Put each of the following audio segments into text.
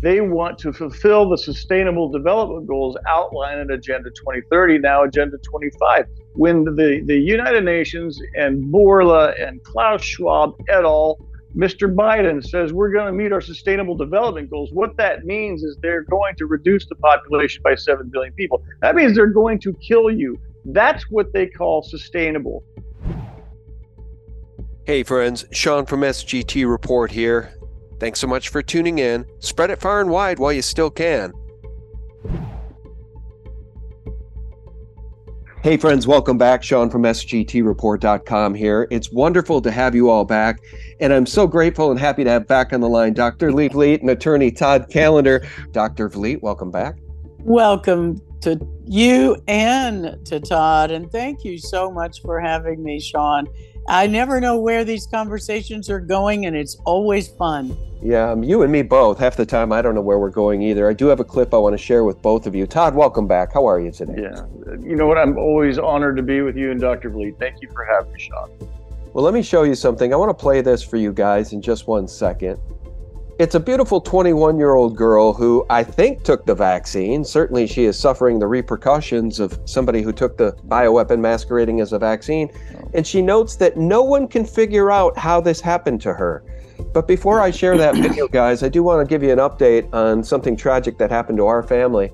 They want to fulfill the sustainable development goals outlined in Agenda 2030, now Agenda 25. When the, the United Nations and Bourla and Klaus Schwab et al., Mr. Biden says we're going to meet our sustainable development goals, what that means is they're going to reduce the population by 7 billion people. That means they're going to kill you. That's what they call sustainable. Hey, friends, Sean from SGT Report here. Thanks so much for tuning in. Spread it far and wide while you still can. Hey, friends, welcome back. Sean from SGTReport.com here. It's wonderful to have you all back. And I'm so grateful and happy to have back on the line Dr. Lee Vliet and attorney Todd Callender. Dr. Vliet, welcome back. Welcome to you and to Todd. And thank you so much for having me, Sean. I never know where these conversations are going, and it's always fun. Yeah, um, you and me both. Half the time, I don't know where we're going either. I do have a clip I want to share with both of you. Todd, welcome back. How are you today? Yeah, you know what? I'm always honored to be with you and Dr. Vliet. Thank you for having me, Sean. Well, let me show you something. I want to play this for you guys in just one second. It's a beautiful 21 year old girl who I think took the vaccine. Certainly, she is suffering the repercussions of somebody who took the bioweapon masquerading as a vaccine. Oh. And she notes that no one can figure out how this happened to her. But before I share that video, guys, I do want to give you an update on something tragic that happened to our family.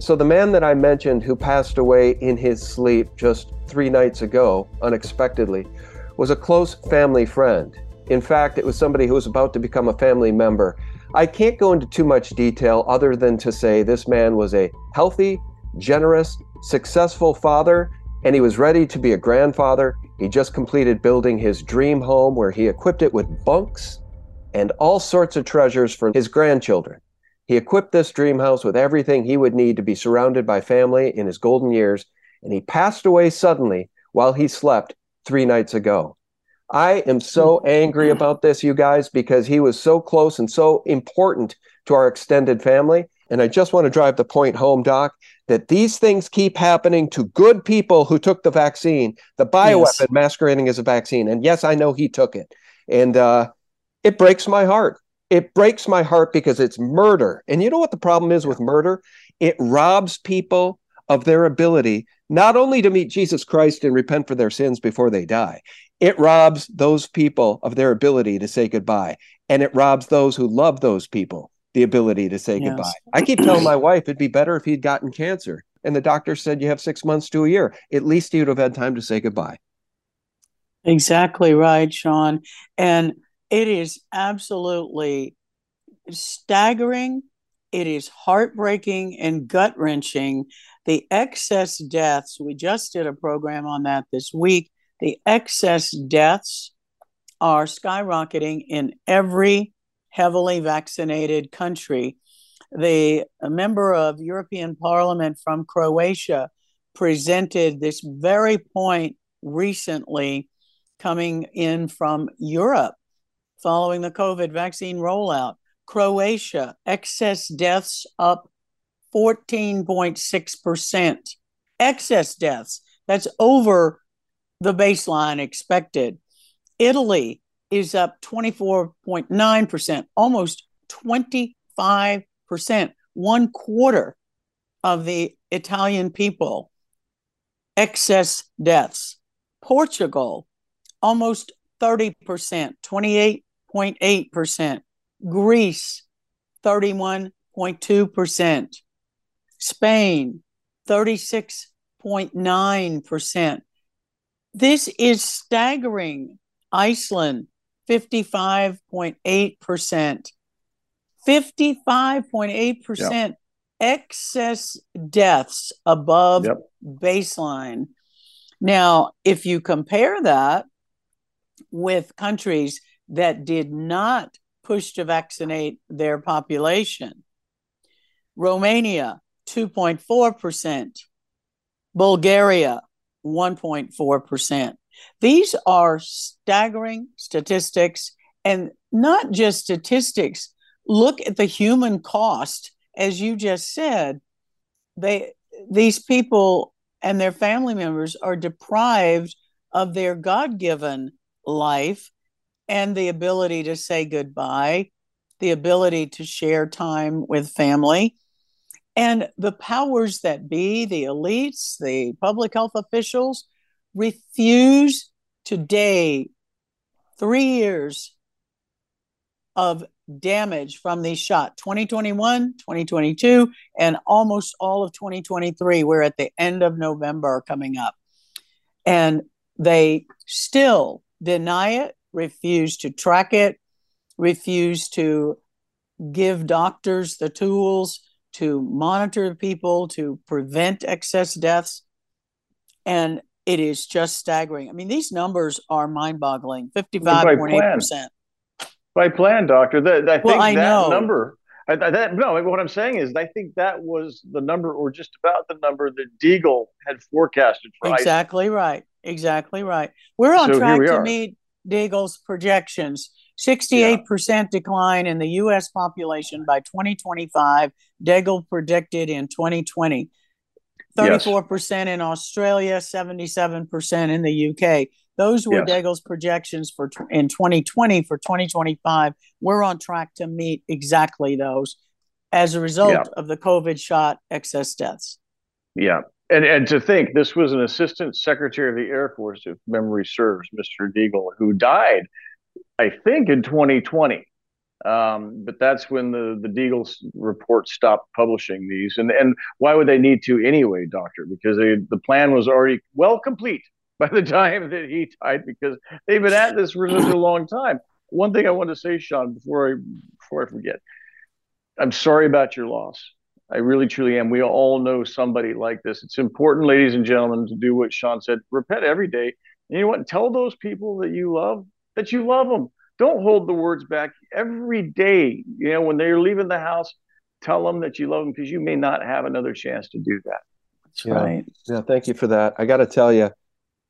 So, the man that I mentioned who passed away in his sleep just three nights ago, unexpectedly, was a close family friend. In fact, it was somebody who was about to become a family member. I can't go into too much detail other than to say this man was a healthy, generous, successful father, and he was ready to be a grandfather. He just completed building his dream home where he equipped it with bunks and all sorts of treasures for his grandchildren. He equipped this dream house with everything he would need to be surrounded by family in his golden years, and he passed away suddenly while he slept three nights ago. I am so angry about this, you guys, because he was so close and so important to our extended family. And I just want to drive the point home, Doc, that these things keep happening to good people who took the vaccine, the bioweapon yes. masquerading as a vaccine. And yes, I know he took it. And uh, it breaks my heart. It breaks my heart because it's murder. And you know what the problem is with murder? It robs people of their ability not only to meet Jesus Christ and repent for their sins before they die, it robs those people of their ability to say goodbye. And it robs those who love those people the ability to say yes. goodbye. I keep telling my wife it'd be better if he'd gotten cancer. And the doctor said you have six months to a year. At least he would have had time to say goodbye. Exactly right, Sean. And it is absolutely staggering. It is heartbreaking and gut wrenching. The excess deaths, we just did a program on that this week. The excess deaths are skyrocketing in every heavily vaccinated country. The member of European Parliament from Croatia presented this very point recently coming in from Europe following the COVID vaccine rollout. Croatia, excess deaths up 14.6%. Excess deaths, that's over the baseline expected. Italy is up 24.9%, almost 25%, one quarter of the Italian people. Excess deaths. Portugal, almost 30%, 28 0.8%. Greece, 31.2%. Spain, 36.9%. This is staggering. Iceland, 55.8%. 55.8% yep. excess deaths above yep. baseline. Now, if you compare that with countries that did not push to vaccinate their population. Romania, 2.4%. Bulgaria, 1.4%. These are staggering statistics, and not just statistics. Look at the human cost, as you just said. They, these people and their family members are deprived of their God given life and the ability to say goodbye the ability to share time with family. And the powers that be, the elites, the public health officials, refuse today, three years of damage from these shots 2021, 2022, and almost all of 2023. We're at the end of November coming up. And they still deny it, refuse to track it, refuse to give doctors the tools to monitor people, to prevent excess deaths. And it is just staggering. I mean, these numbers are mind boggling 55.8% by plan, doctor. That I think well, I that know. number. I, that, no, what I'm saying is, I think that was the number, or just about the number that Deagle had forecasted for. Exactly right. Exactly right. We're on so track we to meet Deagle's projections. 68% yeah. decline in the U.S. population by 2025. Deagle predicted in 2020. 34% yes. in Australia, 77% in the UK. Those were yes. Deagle's projections for in 2020 for 2025. We're on track to meet exactly those as a result yeah. of the COVID shot excess deaths. Yeah. And, and to think this was an assistant secretary of the Air Force, if memory serves, Mr. Deagle, who died, I think, in 2020. Um, but that's when the the Deagle report stopped publishing these, and and why would they need to anyway, Doctor? Because they, the plan was already well complete by the time that he died because they've been at this for such a long time. One thing I want to say, Sean, before I before I forget, I'm sorry about your loss. I really truly am. We all know somebody like this. It's important, ladies and gentlemen, to do what Sean said. Repent every day. And you know what? Tell those people that you love that you love them. Don't hold the words back every day. You know, when they're leaving the house, tell them that you love them because you may not have another chance to do that. That's yeah. right. Yeah, thank you for that. I got to tell you,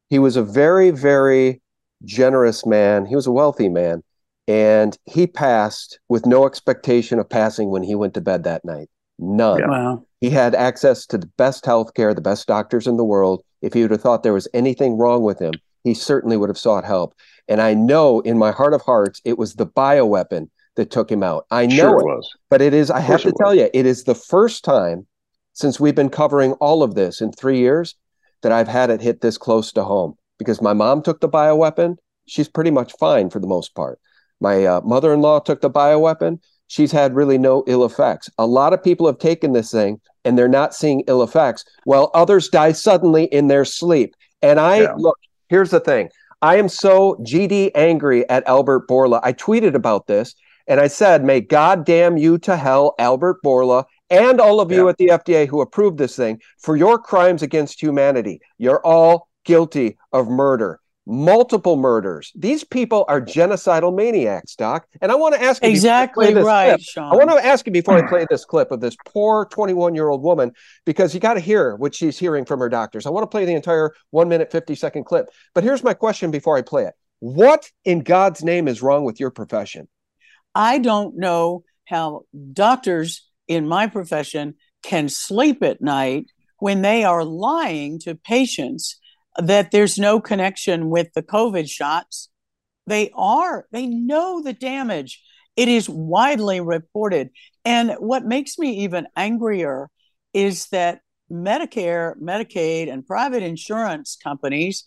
he was a very, very generous man. He was a wealthy man. And he passed with no expectation of passing when he went to bed that night. None. Yeah. Wow. He had access to the best health care, the best doctors in the world. If he would have thought there was anything wrong with him, he certainly would have sought help. And I know in my heart of hearts, it was the bioweapon that took him out. I know sure it, was. But it is, I have to tell you, it is the first time since we've been covering all of this in three years that I've had it hit this close to home because my mom took the bioweapon. She's pretty much fine for the most part. My uh, mother in law took the bioweapon. She's had really no ill effects. A lot of people have taken this thing and they're not seeing ill effects, while others die suddenly in their sleep. And I yeah. look, here's the thing I am so GD angry at Albert Bourla. I tweeted about this and I said, May God damn you to hell, Albert Bourla, and all of you at the FDA who approved this thing for your crimes against humanity. You're all guilty of murder, multiple murders. These people are genocidal maniacs, Doc. And I want to ask you exactly right, Sean. I want to ask you before I play this clip of this poor 21 year old woman because you got to hear what she's hearing from her doctors. I want to play the entire one minute 50 second clip. But here's my question before I play it. What in God's name is wrong with your profession? I don't know how doctors in my profession can sleep at night when they are lying to patients that there's no connection with the COVID shots. They are, they know the damage. It is widely reported. And what makes me even angrier is that Medicare, Medicaid, and private insurance companies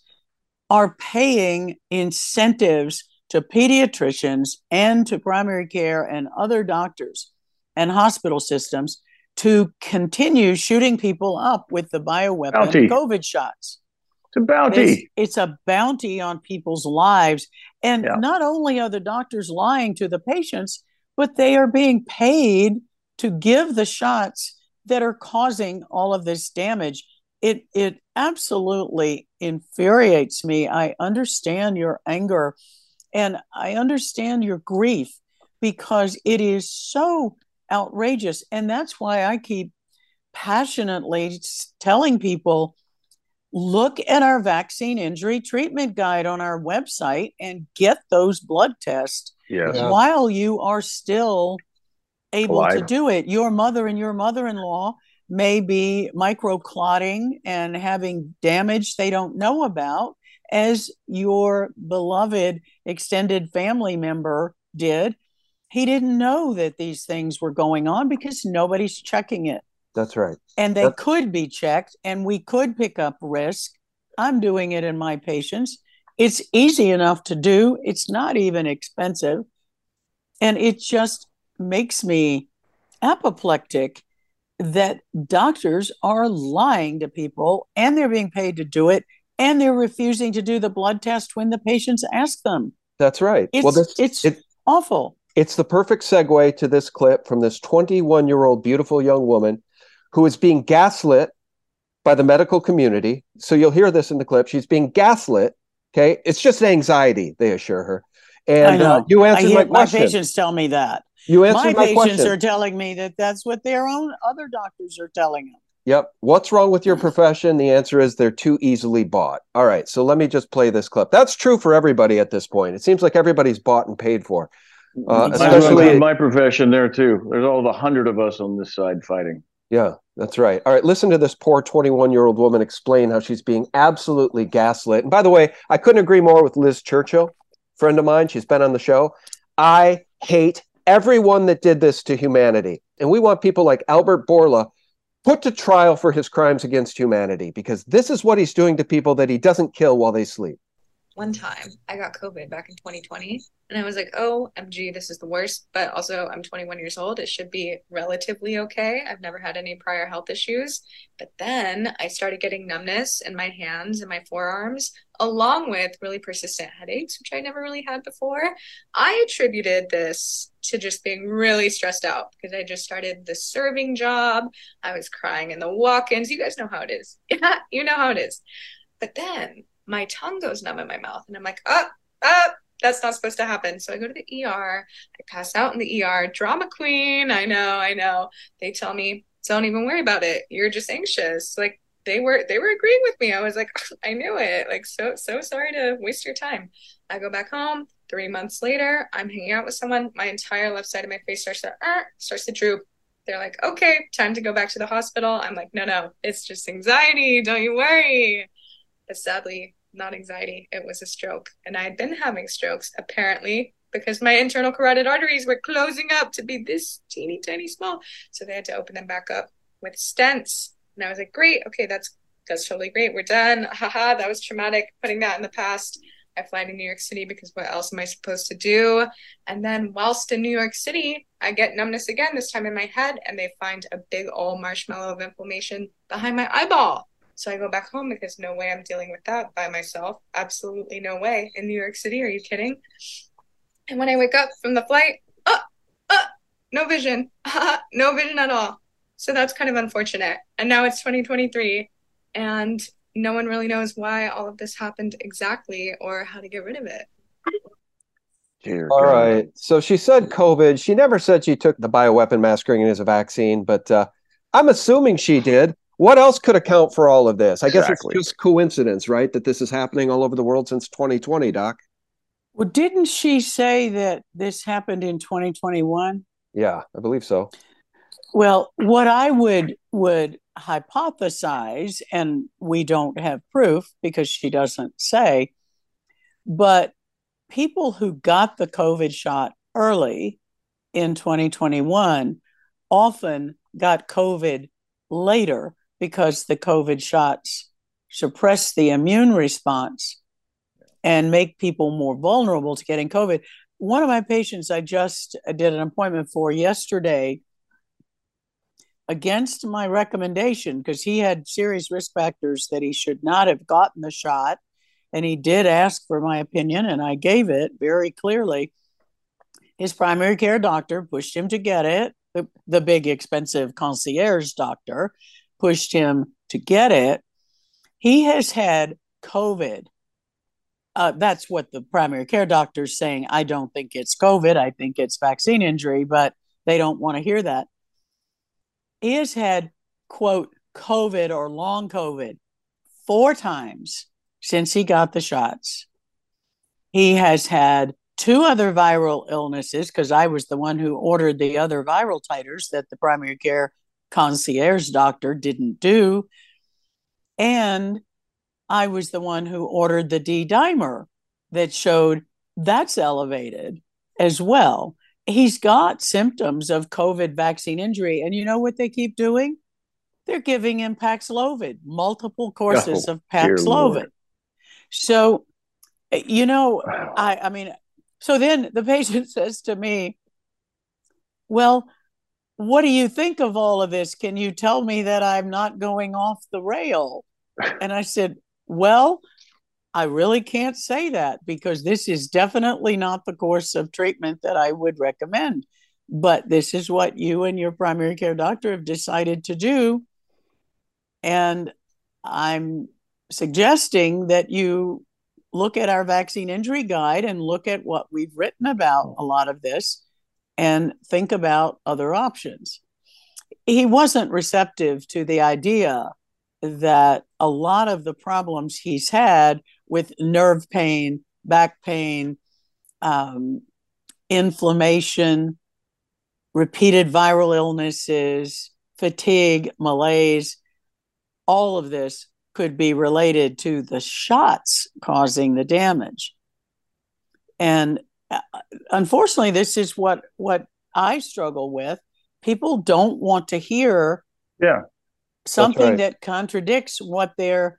are paying incentives to pediatricians and to primary care and other doctors and hospital systems to continue shooting people up with the bioweapon bounty. COVID shots. It's a bounty. It's, it's, a bounty on people's lives. And yeah. not only are the doctors lying to the patients, but they are being paid to give the shots that are causing all of this damage. It it absolutely infuriates me. I understand your anger and I understand your grief because it is so outrageous. And that's why I keep passionately telling people look at our vaccine injury treatment guide on our website and get those blood tests yes. while you are still able Alive. to do it. Your mother and your mother in law may be microclotting and having damage they don't know about, as your beloved extended family member did he didn't know that these things were going on because nobody's checking it. That's right. And they That's- could be checked and we could pick up risk. I'm doing it in my patients. It's easy enough to do, it's not even expensive. And it just makes me apoplectic that doctors are lying to people and they're being paid to do it and they're refusing to do the blood test when the patients ask them. That's right. It's, well, this, it's it, awful. It's the perfect segue to this clip from this 21 year old beautiful young woman who is being gaslit by the medical community. So you'll hear this in the clip. She's being gaslit. Okay. It's just anxiety, they assure her. And uh, you answered my question. My patients tell me that. You answered my, my patients question. are telling me that that's what their own other doctors are telling them. Yep. What's wrong with your profession? The answer is they're too easily bought. All right. So let me just play this clip. That's true for everybody at this point. It seems like everybody's bought and paid for. Uh, especially in my profession, there too. There's all the hundred of us on this side fighting. Yeah, that's right. All right, listen to this poor 21 year old woman explain how she's being absolutely gaslit. And by the way, I couldn't agree more with Liz Churchill, friend of mine. She's been on the show. I hate everyone that did this to humanity. And we want people like Albert Bourla put to trial for his crimes against humanity because this is what he's doing to people that he doesn't kill while they sleep one time I got COVID back in 2020 and I was like, oh, MG, this is the worst. But also, I'm 21 years old. It should be relatively okay. I've never had any prior health issues. But then I started getting numbness in my hands and my forearms, along with really persistent headaches, which I never really had before. I attributed this to just being really stressed out because I just started the serving job. I was crying in the walk ins. You guys know how it is. Yeah, you know how it is. But then my tongue goes numb in my mouth. And I'm like, up, oh, up. Oh, that's not supposed to happen. So I go to the ER. I pass out in the ER. Drama queen. I know, I know. They tell me, don't even worry about it. You're just anxious. Like they were they were agreeing with me. I was like, I knew it. Like so so sorry to waste your time. I go back home. Three months later, I'm hanging out with someone. My entire left side of my face starts to uh, starts to droop. They're like, okay, time to go back to the hospital. I'm like, no, no, it's just anxiety. Don't you worry. But sadly, not anxiety, it was a stroke. And I had been having strokes apparently because my internal carotid arteries were closing up to be this teeny tiny small. So they had to open them back up with stents. And I was like, great, okay, that's that's totally great. We're done. Haha, that was traumatic. Putting that in the past. I fly to New York City because what else am I supposed to do? And then whilst in New York City, I get numbness again, this time in my head, and they find a big old marshmallow of inflammation behind my eyeball. So I go back home because no way I'm dealing with that by myself. Absolutely no way. In New York City, are you kidding? And when I wake up from the flight, uh, uh, no vision, no vision at all. So that's kind of unfortunate. And now it's 2023, and no one really knows why all of this happened exactly or how to get rid of it. Dear all God. right. So she said COVID. She never said she took the bioweapon masquerading as a vaccine, but uh, I'm assuming she did. What else could account for all of this? I exactly. guess it's just coincidence, right? That this is happening all over the world since 2020, Doc. Well, didn't she say that this happened in 2021? Yeah, I believe so. Well, what I would would hypothesize, and we don't have proof because she doesn't say, but people who got the COVID shot early in 2021 often got COVID later because the COVID shots suppress the immune response and make people more vulnerable to getting COVID. One of my patients I just did an appointment for yesterday against my recommendation because he had serious risk factors that he should not have gotten the shot. And he did ask for my opinion, and I gave it very clearly. His primary care doctor pushed him to get it, the, the big expensive concierge doctor pushed him to get it. He has had COVID. Uh, that's what the primary care doctor is saying. I don't think it's COVID. I think it's vaccine injury, but they don't want to hear that. He has had, quote, COVID or long COVID four times since he got the shots. He has had two other viral illnesses because I was the one who ordered the other viral titers that the primary care concierge doctor didn't do. And I was the one who ordered the D dimer that showed that's elevated as well. he's got symptoms of COVID vaccine injury. And you know what they keep doing? They're giving him Paxlovid, multiple courses Oh, of Paxlovid. So, you know, I, I mean, so then the patient says to me, Well, what do you think of all of this? Can you tell me that I'm not going off the rail? And I said, Well, I really can't say that because this is definitely not the course of treatment that I would recommend. But this is what you and your primary care doctor have decided to do. And I'm suggesting that you look at our vaccine injury guide and look at what we've written about hmm. a lot of this and think about other options. He wasn't receptive to the idea that a lot of the problems he's had with nerve pain, back pain, um, inflammation, repeated viral illnesses, fatigue, malaise, all of this could be related to the shots causing the damage. And unfortunately, this is what what I struggle with. People don't want to hear Yeah. something right. that contradicts what their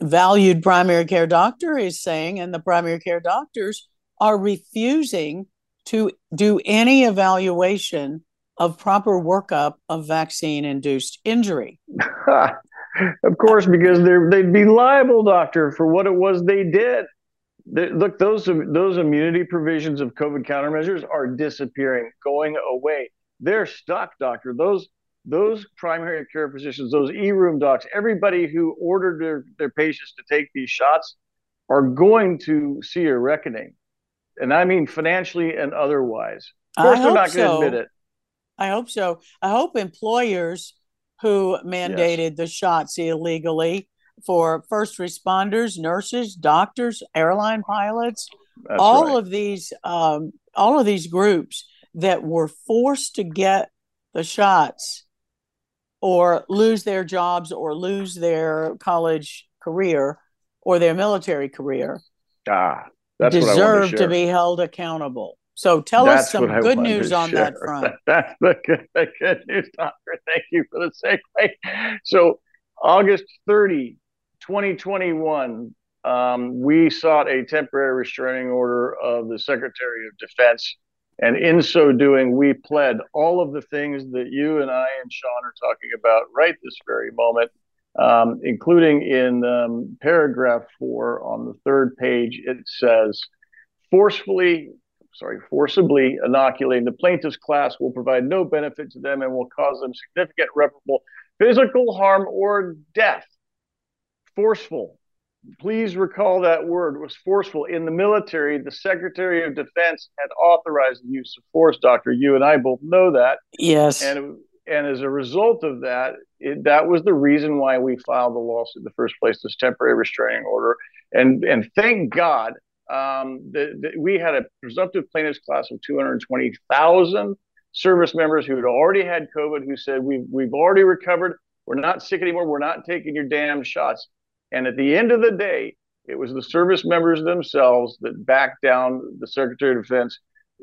valued primary care doctor is saying, and the primary care doctors are refusing to do any evaluation of proper workup of vaccine induced injury. of course, because they're, they'd be liable, doctor, for what it was they did. They, look, those those immunity provisions of COVID countermeasures are disappearing, going away. They're stuck, doctor. Those those primary care physicians, those e-room docs, everybody who ordered their, their patients to take these shots are going to see a reckoning. And I mean financially and otherwise. Of course, I they're not going to admit it. I hope so. I hope employers who mandated the shots illegally for first responders, nurses, doctors, airline pilots, That's all right. of these um, all of these groups that were forced to get the shots or lose their jobs or lose their college career or their military career ah, that's what I wanted deserve to, to be held accountable. So tell That's us some good news on that front. That's the good, the good news, doctor. Thank you for the segue. So, August 30, 2021, um, we sought a temporary restraining order of the Secretary of Defense. And in so doing, we pled all of the things that you and I and Sean are talking about right this very moment, um, including in um, paragraph four on the third page. It says, forcefully sorry, forcibly inoculating the plaintiff's class will provide no benefit to them and will cause them significant irreparable physical harm or death. Forceful. Please recall that word was forceful. In the military, the Secretary of Defense had authorized the use of force, Doctor. You and I both know that. Yes. And, and as a result of that, it, that was the reason why we filed the lawsuit in the first place, this temporary restraining order. And, and thank God um, the, the, we had a presumptive plaintiffs class of 220,000 service members who had already had COVID who said, we've, we've already recovered. We're not sick anymore. We're not taking your damn shots. And at the end of the day, it was the service members themselves that backed down the Secretary of Defense.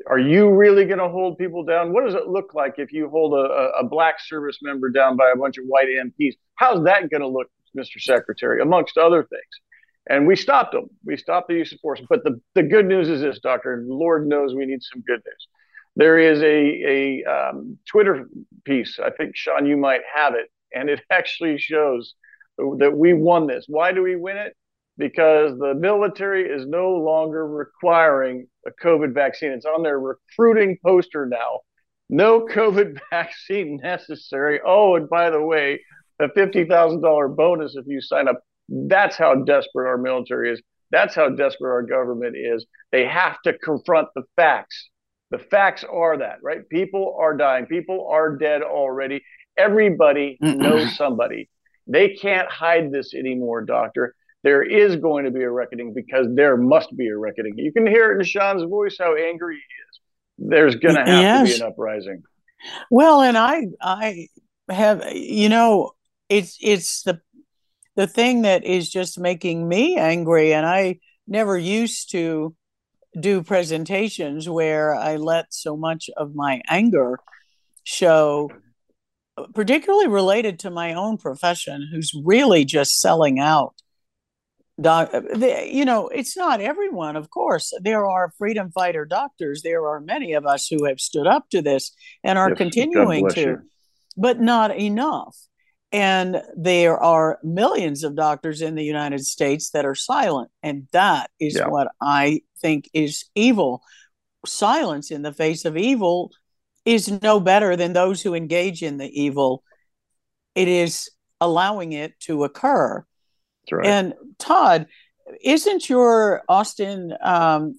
Are you really going to hold people down? What does it look like if you hold a, a black service member down by a bunch of white MPs? How's that going to look, Mr. Secretary, amongst other things? And we stopped them. We stopped the use of force. But the, the good news is this, Doctor, Lord knows we need some good news. There is a, a um, Twitter piece. I think, Sean, you might have it. And it actually shows that we won this. Why do we win it? Because the military is no longer requiring a COVID vaccine. It's on their recruiting poster now. No COVID vaccine necessary. Oh, and by the way, a $50,000 bonus if you sign up that's how desperate our military is. That's how desperate our government is. They have to confront the facts. The facts are that, right? People are dying. People are dead already. Everybody knows somebody. They can't hide this anymore, doctor. There is going to be a reckoning because there must be a reckoning. You can hear it in Sean's voice how angry he is. There's going to have yes. to be an uprising. Well, and I, I have, you know, it's it's the the thing that is just making me angry and i never used to do presentations where I let so much of my anger show, particularly related to my own profession, who's really just selling out. Doc, you know, it's not everyone, of course. There are freedom fighter doctors. There are many of us who have stood up to this and are yes, continuing to, you. but not enough. And there are millions of doctors in the United States that are silent. And that is yeah. what I think is evil. Silence in the face of evil is no better than those who engage in the evil. It is allowing it to occur. Right. And Todd, isn't your Austin um,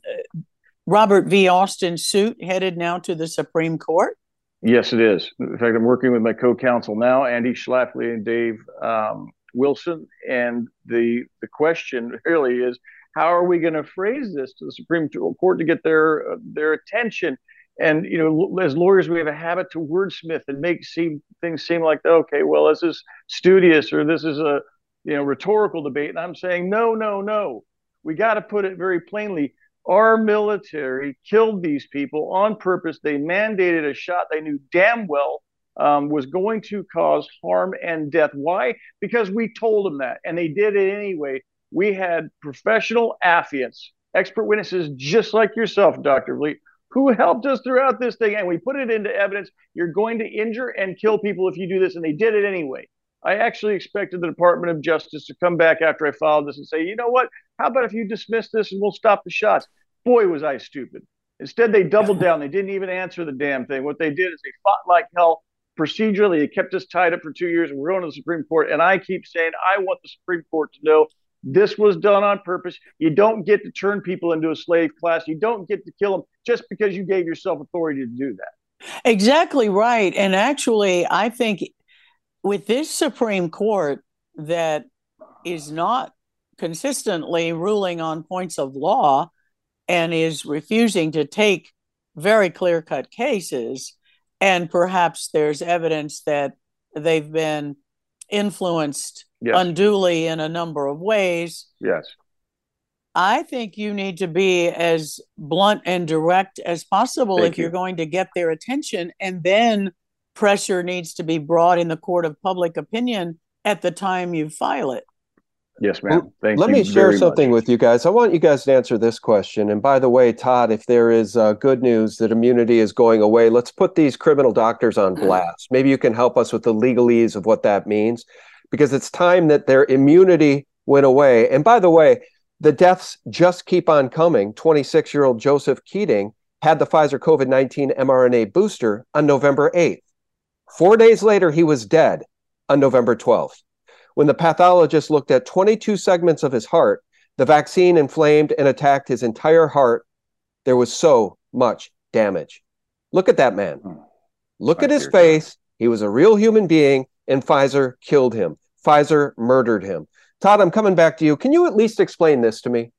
Robert V. Austin suit headed now to the Supreme Court? Yes, it is. In fact, I'm working with my co-counsel now, Andy Schlafly and Dave um, Wilson, and the the question really is, how are we going to phrase this to the Supreme Court to get their uh, their attention? And you know, as lawyers, we have a habit to wordsmith and make seem things seem like okay, well, this is studious or this is a you know rhetorical debate. And I'm saying no, no, no. We got to put it very plainly. Our military killed these people on purpose. They mandated a shot they knew damn well um, was going to cause harm and death. Why? Because we told them that, and they did it anyway. We had professional affiants, expert witnesses just like yourself, Dr. Vliet, who helped us throughout this thing, and we put it into evidence. You're going to injure and kill people if you do this, and they did it anyway. I actually expected the Department of Justice to come back after I filed this and say, you know what? How about if you dismiss this and we'll stop the shots? Boy, was I stupid. Instead, they doubled down. They didn't even answer the damn thing. What they did is they fought like hell procedurally. They kept us tied up for two years, and we're going to the Supreme Court. And I keep saying, I want the Supreme Court to know this was done on purpose. You don't get to turn people into a slave class. You don't get to kill them just because you gave yourself authority to do that. Exactly right. And actually, I think with this Supreme Court that is not consistently ruling on points of law and is refusing to take very clear cut cases, and perhaps there's evidence that they've been influenced yes. unduly in a number of ways. Yes. I think you need to be as blunt and direct as possible Thank if you. you're going to get their attention. And then pressure needs to be brought in the court of public opinion at the time you file it. Yes, ma'am. Thank you. Let me share something much. with you guys. I want you guys to answer this question. And by the way, Todd, if there is uh, good news that immunity is going away, let's put these criminal doctors on blast. Maybe you can help us with the legalese of what that means, because it's time that their immunity went away. And by the way, the deaths just keep on coming. 26 year old Joseph Keating had the Pfizer COVID 19 mRNA booster on November 8th. Four days later, he was dead on November 12th. When the pathologist looked at 22 segments of his heart, the vaccine inflamed and attacked his entire heart. There was so much damage. Look at that man. Hmm. Look at his face. He was a real human being, and Pfizer killed him. Pfizer murdered him. Todd, I'm coming back to you. Can you at least explain this to me?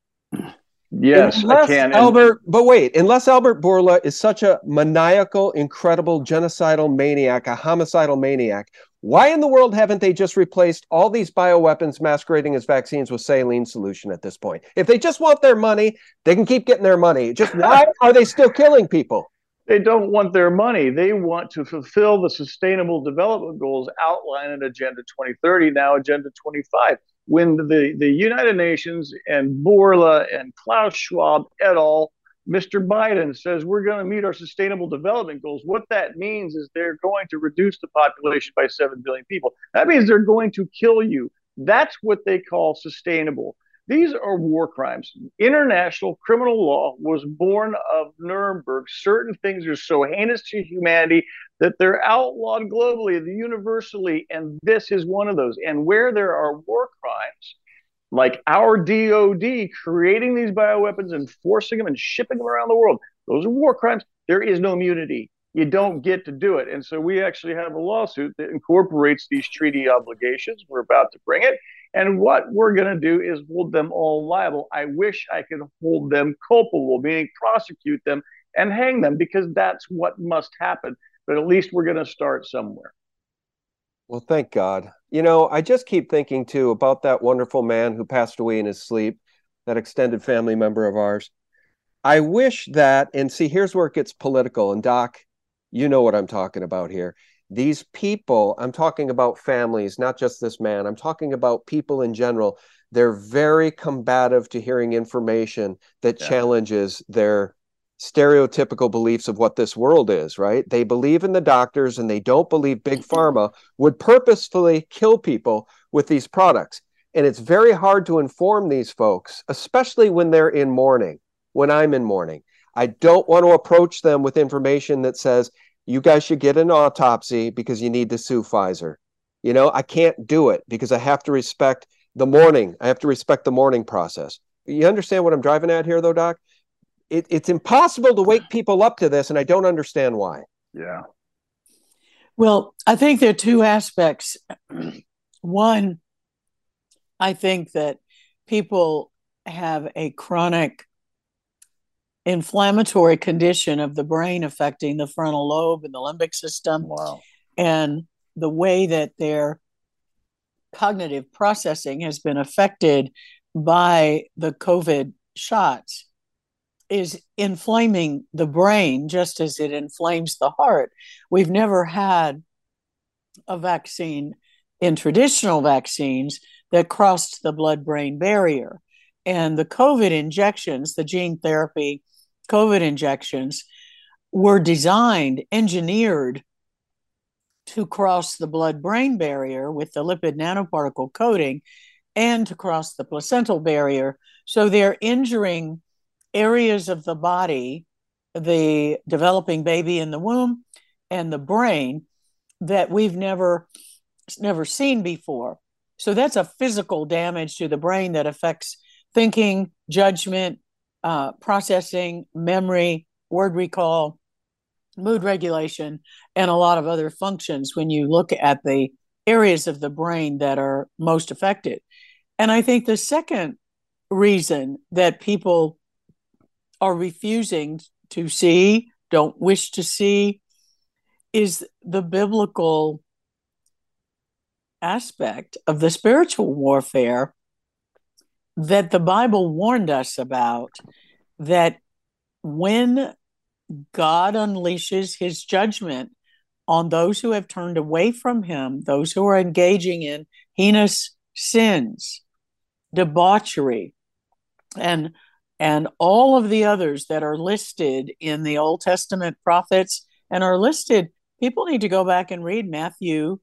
Yes, unless I can. Albert, but wait, unless Albert Bourla is such a maniacal, incredible genocidal maniac, a homicidal maniac, why in the world haven't they just replaced all these bioweapons masquerading as vaccines with saline solution at this point? If they just want their money, they can keep getting their money. Just why are they still killing people? They don't want their money. They want to fulfill the sustainable development goals outlined in Agenda 2030, now Agenda 25. When the, the United Nations and Bourla and Klaus Schwab et al Mr. Biden says we're going to meet our sustainable development goals. What that means is they're going to reduce the population by 7 billion people. That means they're going to kill you. That's what they call sustainable. These are war crimes. International criminal law was born of Nuremberg. Certain things are so heinous to humanity that they're outlawed globally, universally, and this is one of those. And where there are war crimes, like our DOD creating these bioweapons and forcing them and shipping them around the world. Those are war crimes. There is no immunity. You don't get to do it. And so we actually have a lawsuit that incorporates these treaty obligations. We're about to bring it. And what we're going to do is hold them all liable. I wish I could hold them culpable, meaning prosecute them and hang them, because that's what must happen. But at least we're going to start somewhere. Well, thank God. You know, I just keep thinking too about that wonderful man who passed away in his sleep, that extended family member of ours. I wish that, and see, here's where it gets political. And Doc, you know what I'm talking about here. These people, I'm talking about families, not just this man, I'm talking about people in general. They're very combative to hearing information that yeah. challenges their stereotypical beliefs of what this world is, right? They believe in the doctors and they don't believe Big Pharma would purposefully kill people with these products. And it's very hard to inform these folks, especially when they're in mourning, when I'm in mourning. I don't want to approach them with information that says, you guys should get an autopsy because you need to sue Pfizer. You know, I can't do it because I have to respect the mourning. I have to respect the mourning process. You understand what I'm driving at here, though, Doc? it, it's impossible to wake people up to this, and I don't understand why. Yeah. Well, I think there are two aspects. One, I think that people have a chronic inflammatory condition of the brain affecting the frontal lobe and the limbic system. Wow. And the way that their cognitive processing has been affected by the COVID shots is inflaming the brain just as it inflames the heart. We've never had a vaccine in traditional vaccines that crossed the blood brain barrier. And the COVID injections, the gene therapy COVID injections, were designed, engineered to cross the blood brain barrier with the lipid nanoparticle coating and to cross the placental barrier. So they're injuring areas of the body, the developing baby in the womb and the brain that we've never never seen before. So that's a physical damage to the brain that affects thinking, judgment, uh, processing, memory, word recall, mood regulation, and a lot of other functions when you look at the areas of the brain that are most affected. And I think the second reason that people are refusing to see, don't wish to see, is the biblical aspect of the spiritual warfare that the Bible warned us about. That when God unleashes his judgment on those who have turned away from him, those who are engaging in heinous sins, debauchery, and and all of the others that are listed in the Old Testament prophets and are listed, people need to go back and read Matthew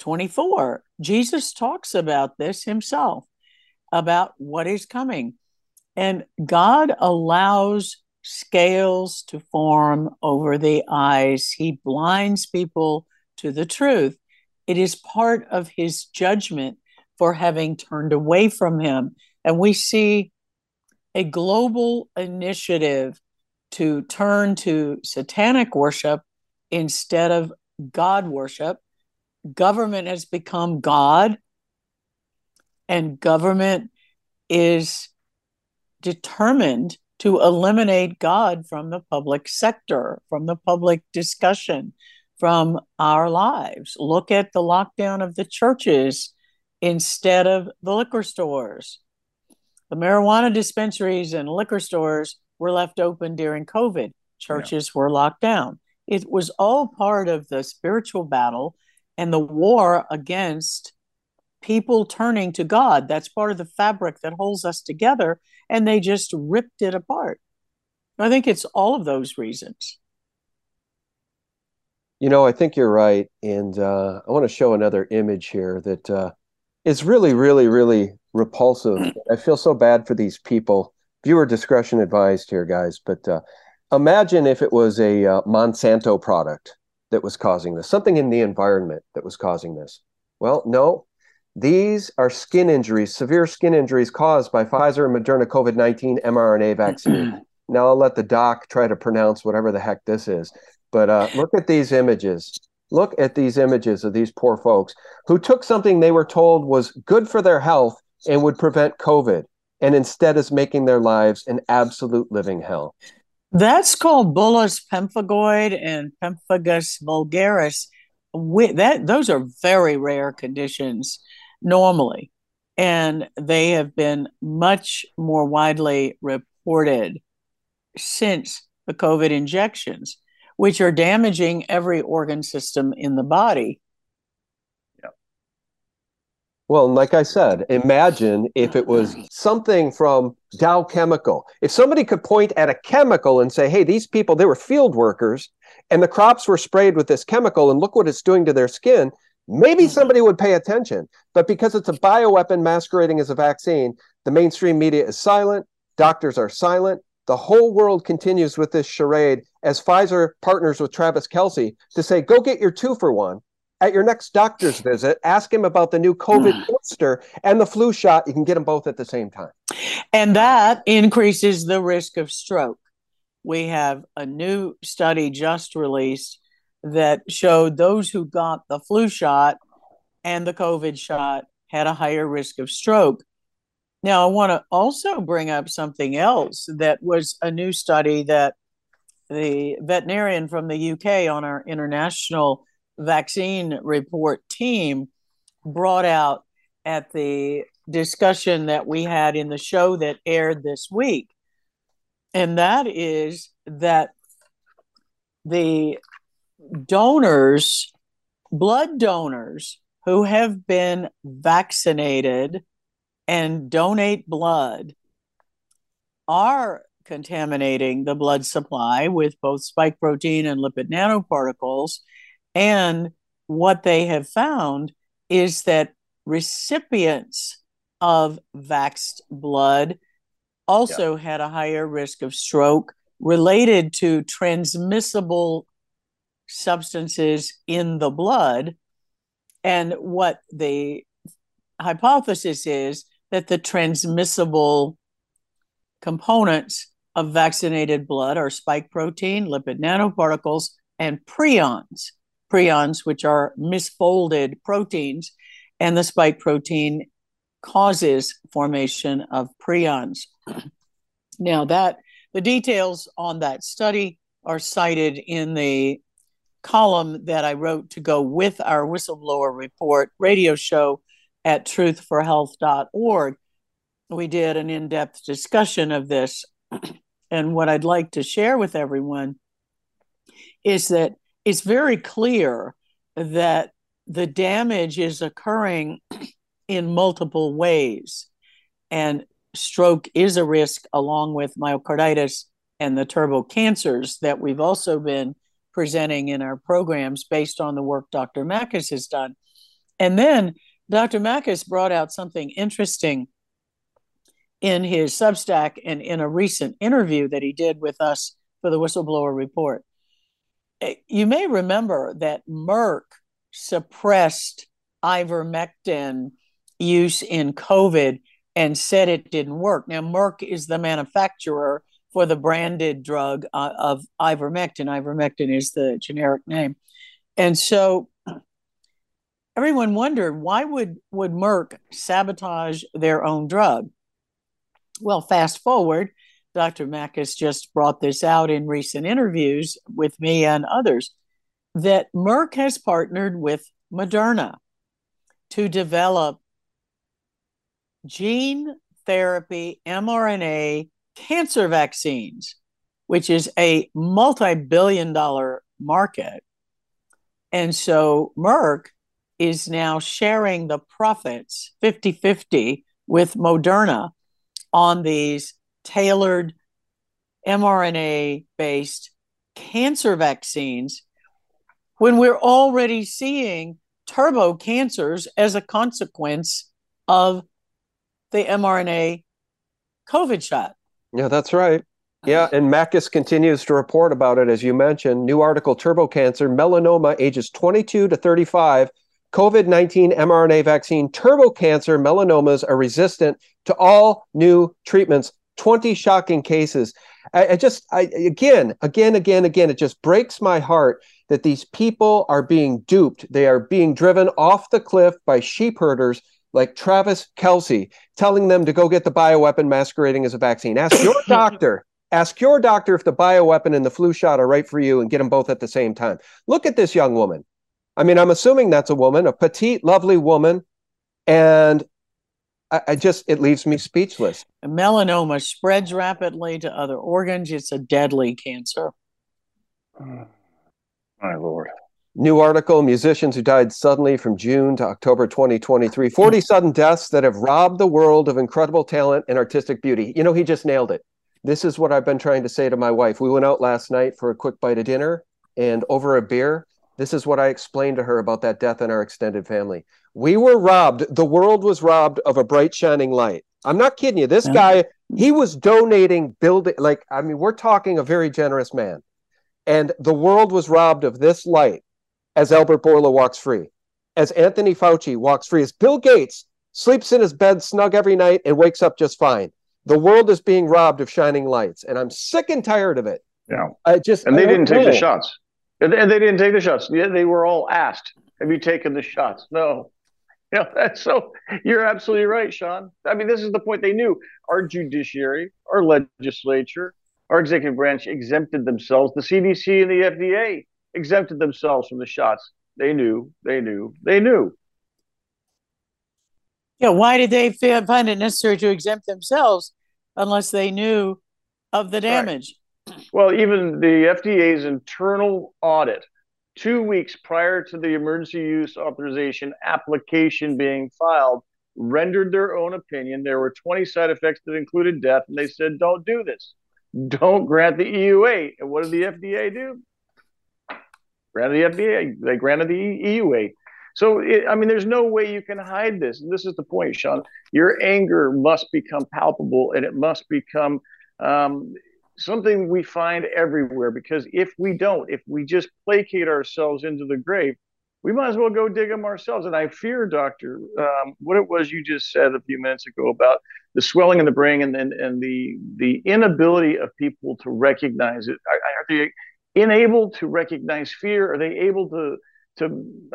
24. Jesus talks about this himself, about what is coming. And God allows scales to form over the eyes, He blinds people to the truth. It is part of His judgment for having turned away from Him. And we see a global initiative to turn to satanic worship instead of God worship. Government has become God, and government is determined to eliminate God from the public sector, from the public discussion, from our lives. Look at the lockdown of the churches instead of the liquor stores. The marijuana dispensaries and liquor stores were left open during COVID. Churches yeah. were locked down. It was all part of the spiritual battle and the war against people turning to God. That's part of the fabric that holds us together. And they just ripped it apart. I think it's all of those reasons. You know, I think you're right. And uh, I want to show another image here that uh, is really, really, really repulsive. I feel so bad for these people. Viewer discretion advised here, guys. But uh, imagine if it was a uh, Monsanto product that was causing this, something in the environment that was causing this. Well, no, these are skin injuries, severe skin injuries caused by Pfizer and Moderna COVID 19 mRNA vaccine. now I'll let the doc try to pronounce whatever the heck this is. But uh, look at these images. Look at these images of these poor folks who took something they were told was good for their health and would prevent COVID, and instead is making their lives an absolute living hell. That's called bullous pemphigoid and pemphigus vulgaris. We, that those are very rare conditions normally, and they have been much more widely reported since the COVID injections, which are damaging every organ system in the body. Yeah. Well, like I said, imagine if it was something from Dow Chemical. If somebody could point at a chemical and say, hey, these people, they were field workers and the crops were sprayed with this chemical and look what it's doing to their skin, maybe mm-hmm. somebody would pay attention. But because it's a bioweapon masquerading as a vaccine, the mainstream media is silent, doctors are silent. The whole world continues with this charade as Pfizer partners with Travis Kelce to say, go get your two for one at your next doctor's visit, ask him about the new COVID mm. booster and the flu shot. You can get them both at the same time. And that increases the risk of stroke. We have a new study just released that showed those who got the flu shot and the COVID shot had a higher risk of stroke. Now, I want to also bring up something else that was a new study that the veterinarian from the UK on our international vaccine report team brought out at the discussion that we had in the show that aired this week. And that is that the donors, blood donors who have been vaccinated and donate blood are contaminating the blood supply with both spike protein and lipid nanoparticles and what they have found is that recipients of vaxxed blood also yeah. had a higher risk of stroke related to transmissible substances in the blood. And what the hypothesis is that the transmissible components of vaccinated blood are spike protein, lipid nanoparticles, and prions prions, which are misfolded proteins, and the spike protein causes formation of prions. now that the details on that study are cited in the column that I wrote to go with our whistleblower report radio show at truthforhealth.org. We did an in depth discussion of this. And what I'd like to share with everyone is that it's very clear that the damage is occurring in multiple ways. And stroke is a risk along with myocarditis and the turbo cancers that we've also been presenting in our programs based on the work Dr. Makis has done. And then Dr. Makis brought out something interesting in his Substack and in a recent interview that he did with us for the Whistleblower Report eh, you may remember that Merck suppressed ivermectin use in COVID and said it didn't work. Now, Merck is the manufacturer for the branded drug uh, of ivermectin. Ivermectin is the generic name. And so everyone wondered why would, would Merck sabotage their own drug? Well, fast forward, Dr. Makis just brought this out in recent interviews with me and others that Merck has partnered with Moderna to develop gene therapy mRNA cancer vaccines, which is a multi billion dollar market. And so Merck is now sharing the profits 50 50 with Moderna on these tailored mRNA based cancer vaccines when we're already seeing turbo cancers as a consequence of the mRNA COVID shot. Yeah, that's right. Yeah, and Makis continues to report about it, as you mentioned. New article Turbo Cancer, melanoma ages 22 to 35. COVID 19 mRNA vaccine, turbo cancer melanomas are resistant to all new treatments 20 shocking cases. I, I just, I, again, again, again, again, it just breaks my heart that these people are being duped. They are being driven off the cliff by sheep herders like Travis Kelce telling them to go get the bioweapon masquerading as a vaccine. Ask your doctor. Ask your doctor if the bioweapon and the flu shot are right for you and get them both at the same time. Look at this young woman. I mean, I'm assuming that's a woman, a petite, lovely woman. And I, I just it leaves me speechless. Melanoma spreads rapidly to other organs. It's a deadly cancer. My lord. New article Musicians who died suddenly from June to October 2023. 40 sudden deaths that have robbed the world of incredible talent and artistic beauty. You know, he just nailed it. This is what I've been trying to say to my wife. We went out last night for a quick bite of dinner and over a beer. This is what I explained to her about that death in our extended family. We were robbed, the world was robbed of a bright, shining light. I'm not kidding you. This yeah. guy, he was donating building, like, I mean, we're talking a very generous man. And the world was robbed of this light as Albert Bourla walks free, as Anthony Fauci walks free, as Bill Gates sleeps in his bed snug every night and wakes up just fine. The world is being robbed of shining lights, and I'm sick and tired of it. Yeah, I just and they didn't know. take the shots, and they didn't take the shots. Yeah, they were all asked, "Have you taken the shots?" No. You know, that's so you're absolutely right, Sean. I mean, this is the point they knew. Our judiciary, our legislature, our executive branch exempted themselves. The CDC and the FDA exempted themselves from the shots. They knew, they knew, they knew. Yeah, why did they find it necessary to exempt themselves unless they knew of the damage? Right. Well, even the FDA's internal audit, two weeks prior to the emergency use authorization application being filed, rendered their own opinion. There were 20 side effects that included death, and they said, don't do this. Don't grant the EUA. And what did the FDA do? Granted the FDA, they granted the EUA. So, it, I mean, there's no way you can hide this. And this is the point, Sean. Your anger must become palpable and it must become um, something we find everywhere because if we don't, if we just placate ourselves into the grave, we might as well go dig them ourselves. And I fear, Doctor, um, what it was you just said a few minutes ago about the swelling in the brain and, and, and the, the inability of people to recognize it. Are they unable to recognize fear? Are they able to to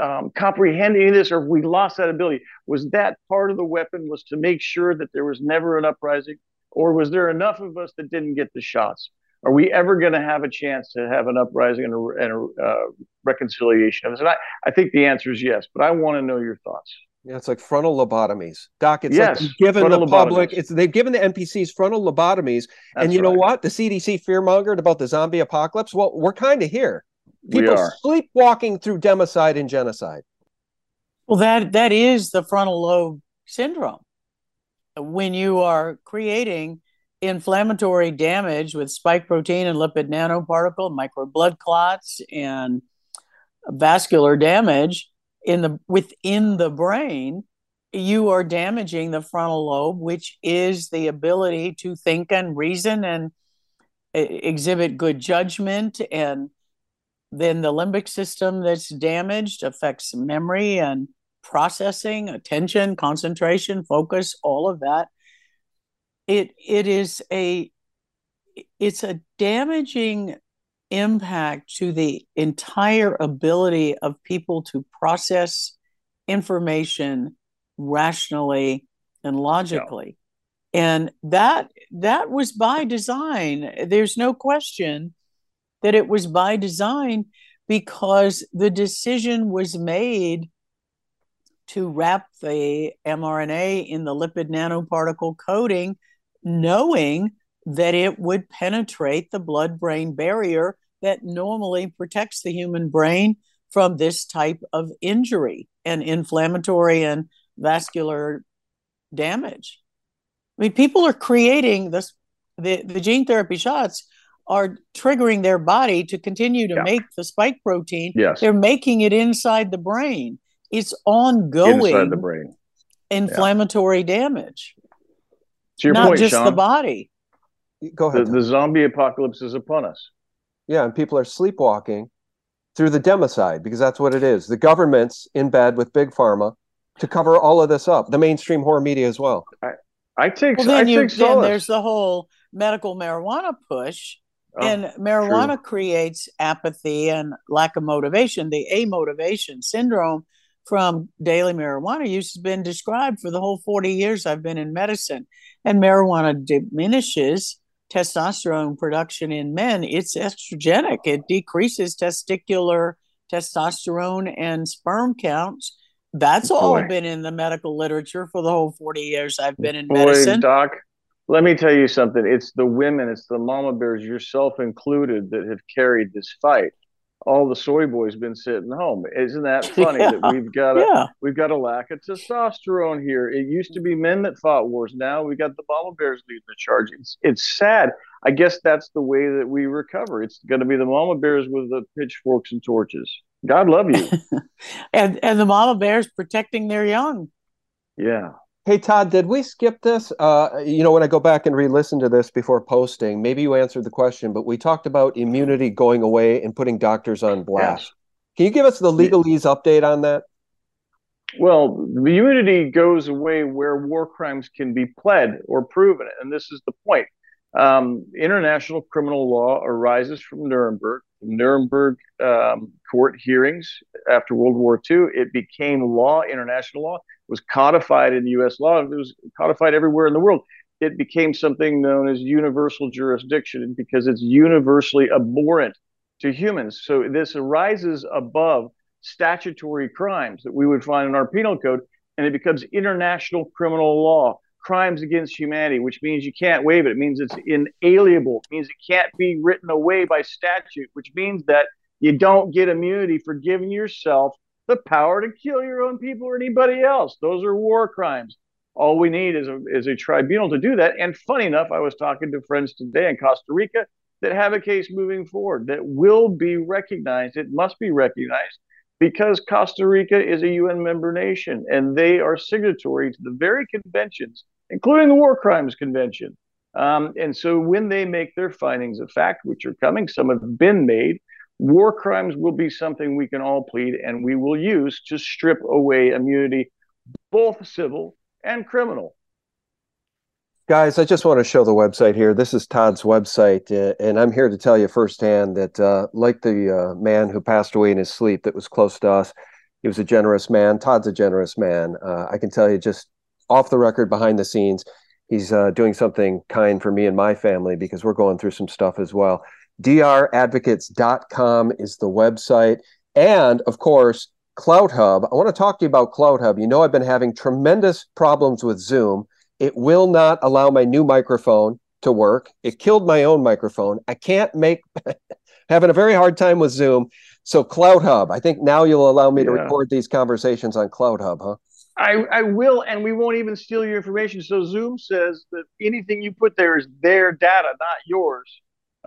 um, comprehend any of this, or we lost that ability? Was that part of the weapon was to make sure that there was never an uprising, or was there enough of us that didn't get the shots? Are we ever going to have a chance to have an uprising and a, and a uh, reconciliation of this? And I, I think the answer is yes, but I want to know your thoughts. Yeah, it's like frontal lobotomies. Doc, it's yes, like given the public, it's they've given the NPCs frontal lobotomies. That's and you right. know what? The CDC fearmongered about the zombie apocalypse. Well, we're kind of here. People sleepwalking through democide and genocide. Well, that that is the frontal lobe syndrome. When you are creating inflammatory damage with spike protein and lipid nanoparticle, micro blood clots, and vascular damage, in the within the brain you are damaging the frontal lobe which is the ability to think and reason and exhibit good judgment. And then the limbic system that's damaged affects memory and processing attention concentration focus all of that. It it is a it's a damaging impact to the entire ability of people to process information rationally and logically yeah. and that that was by design there's no question that it was by design because the decision was made to wrap the mRNA in the lipid nanoparticle coating knowing that it would penetrate the blood brain barrier that normally protects the human brain from this type of injury and inflammatory and vascular damage. I mean, people are creating this, the, the gene therapy shots are triggering their body to continue to yeah. make the spike protein. Yes. They're making it inside the brain. It's ongoing inside the brain. Inflammatory yeah. damage. To your not point, just Sean, the body. Go ahead. The, the, zombie apocalypse is upon us. Yeah, and people are sleepwalking through the democide because that's what it is. The government's in bed with big pharma to cover all of this up. The mainstream horror media as well. I, I take. Well, then, I you, take then there's the whole medical marijuana push, oh, and marijuana true. creates apathy and lack of motivation. The amotivation syndrome from daily marijuana use has been described for the whole 40 years I've been in medicine. And marijuana diminishes testosterone production in men. It's estrogenic, it decreases testicular testosterone and sperm counts That's all been in the medical literature for the whole 40 years I've been in Boy, medicine. Doc, let me tell you something. It's the women, it's the mama bears, yourself included, that have carried this fight. All the soy boys been sitting home. Isn't that funny that we've got a yeah. we've got a lack of testosterone here? It used to be men that fought wars. Now we got the mama bears leading the charge. It's it's sad. I guess that's the way that we recover. It's going to be the mama bears with the pitchforks and torches. God love you. And and the mama bears protecting their young. Yeah. Hey Todd, did we skip this? Uh, you know, when I go back and re-listen to this before posting, maybe you answered the question, but we talked about immunity going away and putting doctors on blast. Yes. Can you give us the legalese update on that? Well, the immunity goes away where war crimes can be pled or proven, and this is the point. Um, international criminal law arises from Nuremberg. Nuremberg um, court hearings after World War II, it became law, international law, was codified in U.S. law, it was codified everywhere in the world. It became something known as universal jurisdiction because it's universally abhorrent to humans. So this arises above statutory crimes that we would find in our penal code, and it becomes international criminal law, crimes against humanity, which means you can't waive it. It means it's inalienable. It means it can't be written away by statute, which means that you don't get immunity for giving yourself the power to kill your own people or anybody else. Those are war crimes. All we need is a, is a tribunal to do that. And funny enough, I was talking to friends today in Costa Rica that have a case moving forward that will be recognized. It must be recognized because Costa Rica is a UN member nation and they are signatory to the very conventions, including the War Crimes Convention. Um, and so when they make their findings of fact, which are coming, some have been made, war crimes will be something we can all plead and we will use to strip away immunity, both civil and criminal. Guys, I just want to show the website here. This is Todd's website, uh, and I'm here to tell you firsthand that, uh, like the uh, man who passed away in his sleep that was close to us, he was a generous man. Todd's a generous man. Uh, I can tell you just off the record, behind the scenes, he's uh, doing something kind for me and my family because we're going through some stuff as well. dradvocates.com is the website. And of course, CloutHub. I want to talk to you about CloutHub. You know, I've been having tremendous problems with Zoom. It will not allow my new microphone to work. It killed my own microphone. I can't make having a very hard time with Zoom. So CloutHub, I think now you'll allow me to record these conversations on CloutHub, huh? I, I will, and we won't even steal your information. So Zoom says that anything you put there is their data, not yours.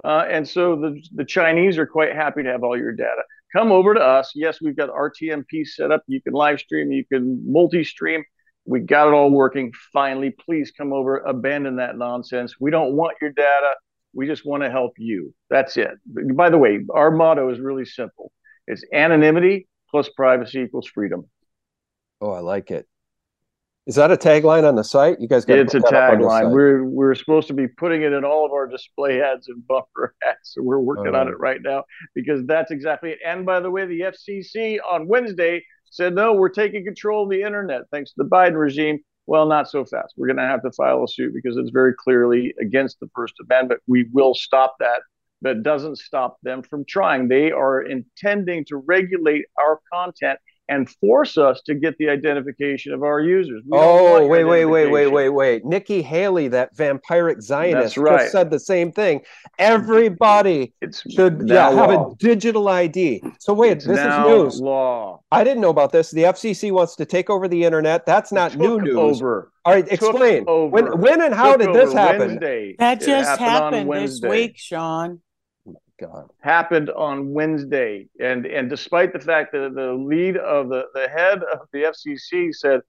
Uh, and so the the Chinese are quite happy to have all your data. Come over to us. Yes, we've got RTMP set up. You can live stream, you can multi stream. We got it all working. Finally, please come over. Abandon that nonsense. We don't want your data. We just want to help you. That's it. By the way, our motto is really simple. It's anonymity plus privacy equals freedom. Oh, I like it. Is that a tagline on the site? You guys got It's a tagline. We're we're supposed to be putting it in all of our display ads and bumper ads. So we're working on oh. it right now because that's exactly it. And by the way, the FCC on Wednesday said no, we're taking control of the internet thanks to the Biden regime. Well, not so fast. We're going to have to file a suit because it's very clearly against the First Amendment. We will stop that. But it doesn't stop them from trying. They are intending to regulate our content and force us to get the identification of our users. We Oh, wait, wait, wait, wait, wait, wait. Nikki Haley, that vampiric Zionist, right. just said the same thing. Everybody It's should yeah, have law. a digital ID. So wait, It's this is now news. Law. I didn't know about this. The FCC wants to take over the internet. That's not new news. Over. All right, explain. over. When when and how Took did this happen? Wednesday. That just on happened this week, Sean. God. Happened on Wednesday, and and despite the fact that the lead of the the head of the FCC said,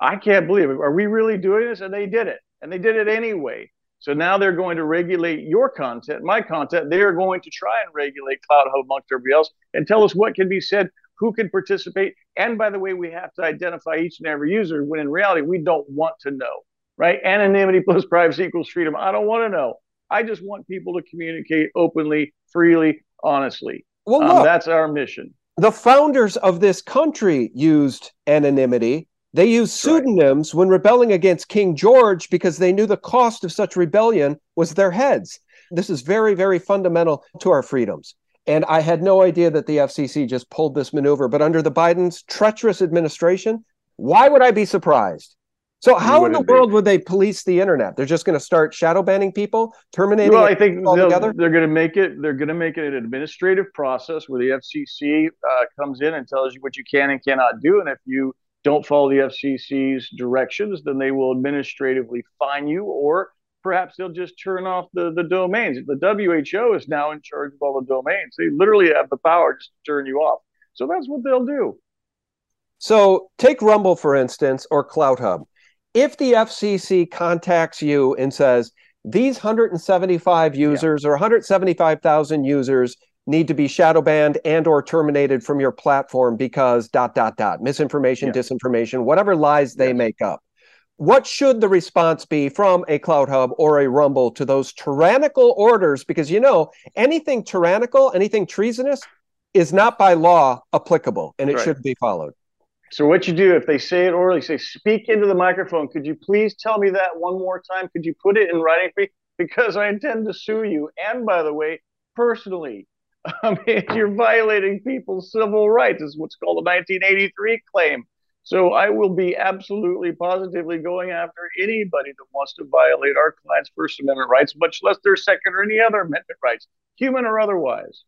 "I can't believe it. Are we really doing this?" and they did it, and they did it anyway. So now they're going to regulate your content, my content. They are going to try and regulate CloutHub amongst everybody else and tell us what can be said, who can participate. And by the way, we have to identify each and every user when in reality, we don't want to know, right? Anonymity plus privacy equals freedom. I don't want to know. I just want people to communicate openly, freely, honestly. Well, Um, look, that's our mission. the founders of this country used anonymity. They used That's right. pseudonyms when rebelling against King George because they knew the cost of such rebellion was their heads. This is very, very fundamental to our freedoms. And I had no idea that the FCC just pulled this maneuver. But under the Biden's treacherous administration, why would I be surprised? So how in the world be. would they police the internet? They're just going to start shadow banning people, terminating. Well, I think they're going to make it. They're going to make it an administrative process where the FCC uh, comes in and tells you what you can and cannot do, and if you don't follow the FCC's directions, then they will administratively fine you, or perhaps they'll just turn off the, the domains. The WHO is now in charge of all the domains. They literally have the power just to turn you off. So that's what they'll do. So take Rumble, for instance, or CloutHub. If the FCC contacts you and says, these 175 users yeah. or 175,000 users need to be shadow banned and or terminated from your platform because dot dot dot misinformation yeah. disinformation whatever lies they yes. make up what should the response be from a CloutHub or a rumble to those tyrannical orders because you know anything tyrannical anything treasonous is not by law applicable and it right. should be followed so what you do if they say it orally say speak into the microphone could you please tell me that one more time could you put it in writing for me because i intend to sue you and by the way personally I mean, you're violating people's civil rights. Is what's called a 1983 claim. So I will be absolutely positively going after anybody that wants to violate our clients' First Amendment rights, much less their Second or any other amendment rights, human or otherwise.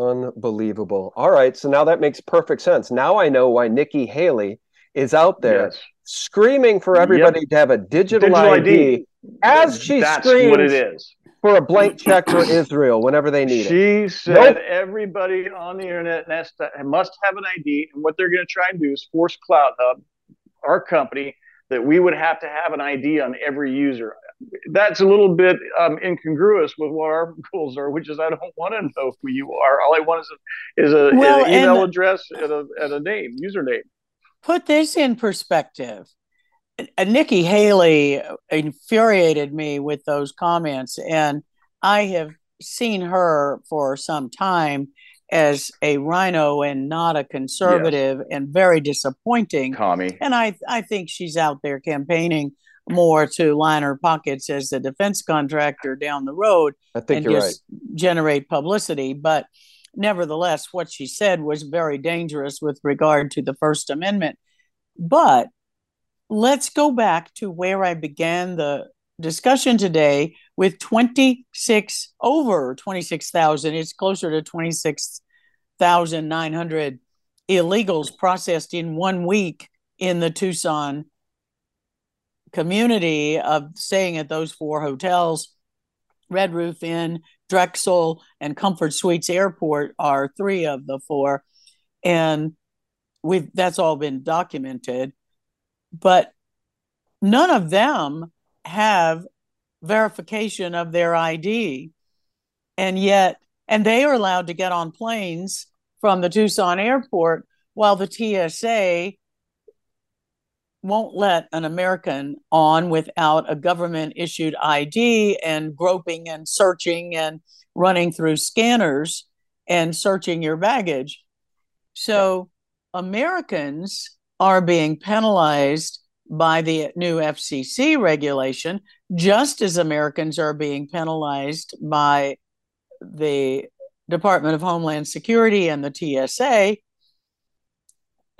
Unbelievable. All right. So now that makes perfect sense. Now I know why Nikki Haley is out there yes. screaming for everybody yep. to have a digital, digital ID, ID, as she That's screams what it is for a blank check for Israel whenever they need she it. She said nope. everybody on the internet must have an ID, and what they're going to try and do is force CloutHub, our company, that we would have to have an ID on every user. That's a little bit um, incongruous with what our goals are, which is I don't want to know who you are. All I want is a, is a well, an email address and a, and a name, username. Put this in perspective Nikki Haley infuriated me with those comments, and I have seen her for some time as a rhino and not a conservative, yes. and very disappointing. Commie. And I, I think she's out there campaigning more to line her pockets as a defense contractor down the road I think and just right. generate publicity. But nevertheless, what she said was very dangerous with regard to the First Amendment. But let's go back to where I began the discussion today with 26 over 26,000. It's closer to 26,900 illegals processed in one week in the Tucson community of staying at those four hotels. Red Roof Inn, Drexel, and Comfort Suites Airport are three of the four. And we've that's all been documented but none of them have verification of their ID. And yet, and they are allowed to get on planes from the Tucson airport while the TSA won't let an American on without a government issued ID and groping and searching and running through scanners and searching your baggage. So Americans are being penalized by the new FCC regulation, just as Americans are being penalized by the Department of Homeland Security and the TSA.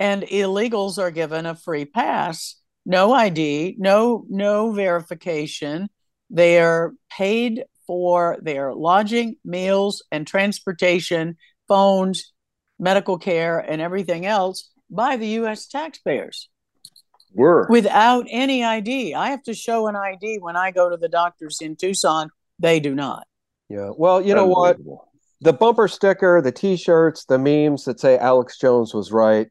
And illegals are given a free pass, no ID, no no verification. They are paid for their lodging, meals, and transportation, phones, medical care, and everything else by the US taxpayers. Were. Without any ID. I have to show an ID when I go to the doctors in Tucson. They do not. Yeah. Well, you know what? The bumper sticker, the t shirts, the memes that say Alex Jones was right,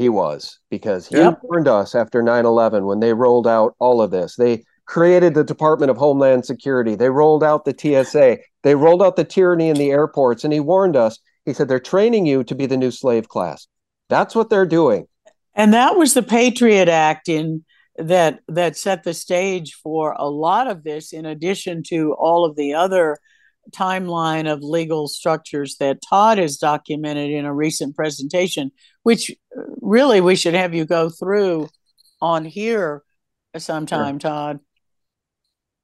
he was because he yep. warned us after 9 11 when they rolled out all of this. They created the Department of Homeland Security, they rolled out the TSA, they rolled out the tyranny in the airports, and he warned us. He said, They're training you to be the new slave class. That's what they're doing. And that was the Patriot Act in that that set the stage for a lot of this in addition to all of the other timeline of legal structures that Todd has documented in a recent presentation which really we should have you go through on here sometime Todd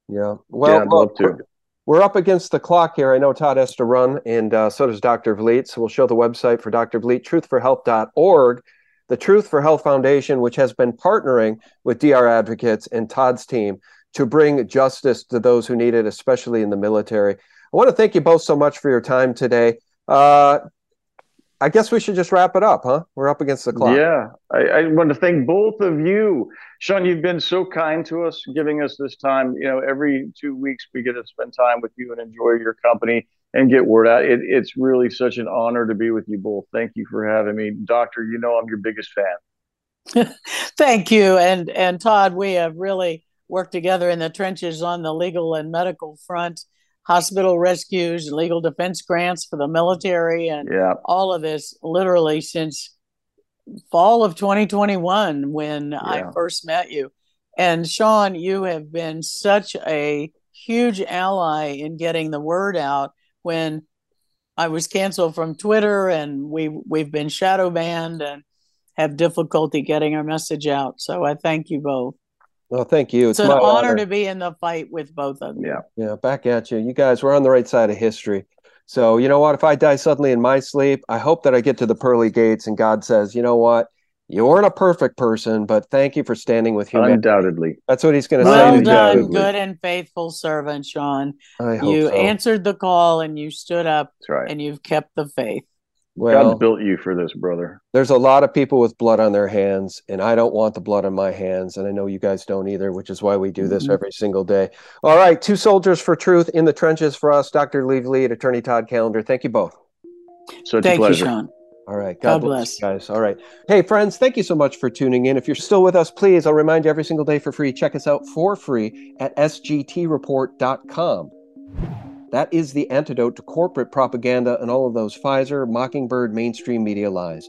yeah well, yeah, I'd love to. we're up against the clock here. I know Todd has to run, and uh, so does Dr. Vliet. So we'll show the website for Dr. Vliet, truthforhealth.org, the Truth for Health Foundation, which has been partnering with DR Advocates and Todd's team to bring justice to those who need it, especially in the military. I want to thank you both so much for your time today. Uh, I guess we should just wrap it up, huh? We're up against the clock. Yeah, I, I, want to thank both of you, Sean. You've been so kind to us, giving us this time. You know, every two weeks we get to spend time with you and enjoy your company and get word out. It, it's really such an honor to be with you both. Thank you for having me, Doctor. You know I'm your biggest fan. thank you, and and Todd, we have really worked together in the trenches on the legal and medical front hospital rescues, legal defense grants for the military, and yeah. all of this literally since fall of 2021 when yeah. I first met you. And Sean, you have been such a huge ally in getting the word out when I was canceled from Twitter and we we've been shadow banned and have difficulty getting our message out. So I thank you both. Well, thank you. It's, it's an honor, honor, to be in the fight with both of you. Yeah. Yeah. Back at you. You guys we're on the right side of history. So, you know what? If I die suddenly in my sleep, I hope that I get to the pearly gates and God says, you know what? You weren't a perfect person, but thank you for standing with humanity. Undoubtedly. That's what he's going to well say. Well done, good and faithful servant, Sean. I hope you so. answered the call and you stood up right. and you've kept the faith. Well, God's built you for this, brother. There's a lot of people with blood on their hands, and I don't want the blood on my hands, and I know you guys don't either, which is why we do this mm-hmm. every single day. All right, two soldiers for truth in the trenches for us, Dr. Lee Vliet, Attorney Todd Callender. Thank you both. Such thank a pleasure. you, Sean. All right. God, God bless. bless, guys. All right. Hey, friends, thank you so much for tuning in. If you're still with us, please, I'll remind you every single day for free. Check us out for free at sgtreport.com. That is the antidote to corporate propaganda and all of those Pfizer, Mockingbird, mainstream media lies.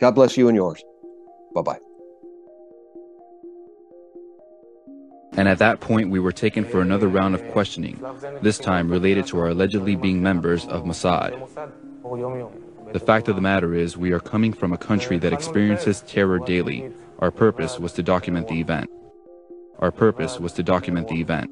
God bless you and yours. Bye bye. And at that point, we were taken for another round of questioning, this time related to our allegedly being members of Mossad. The fact of the matter is, we are coming from a country that experiences terror daily. Our purpose was to document the event. Our purpose was to document the event.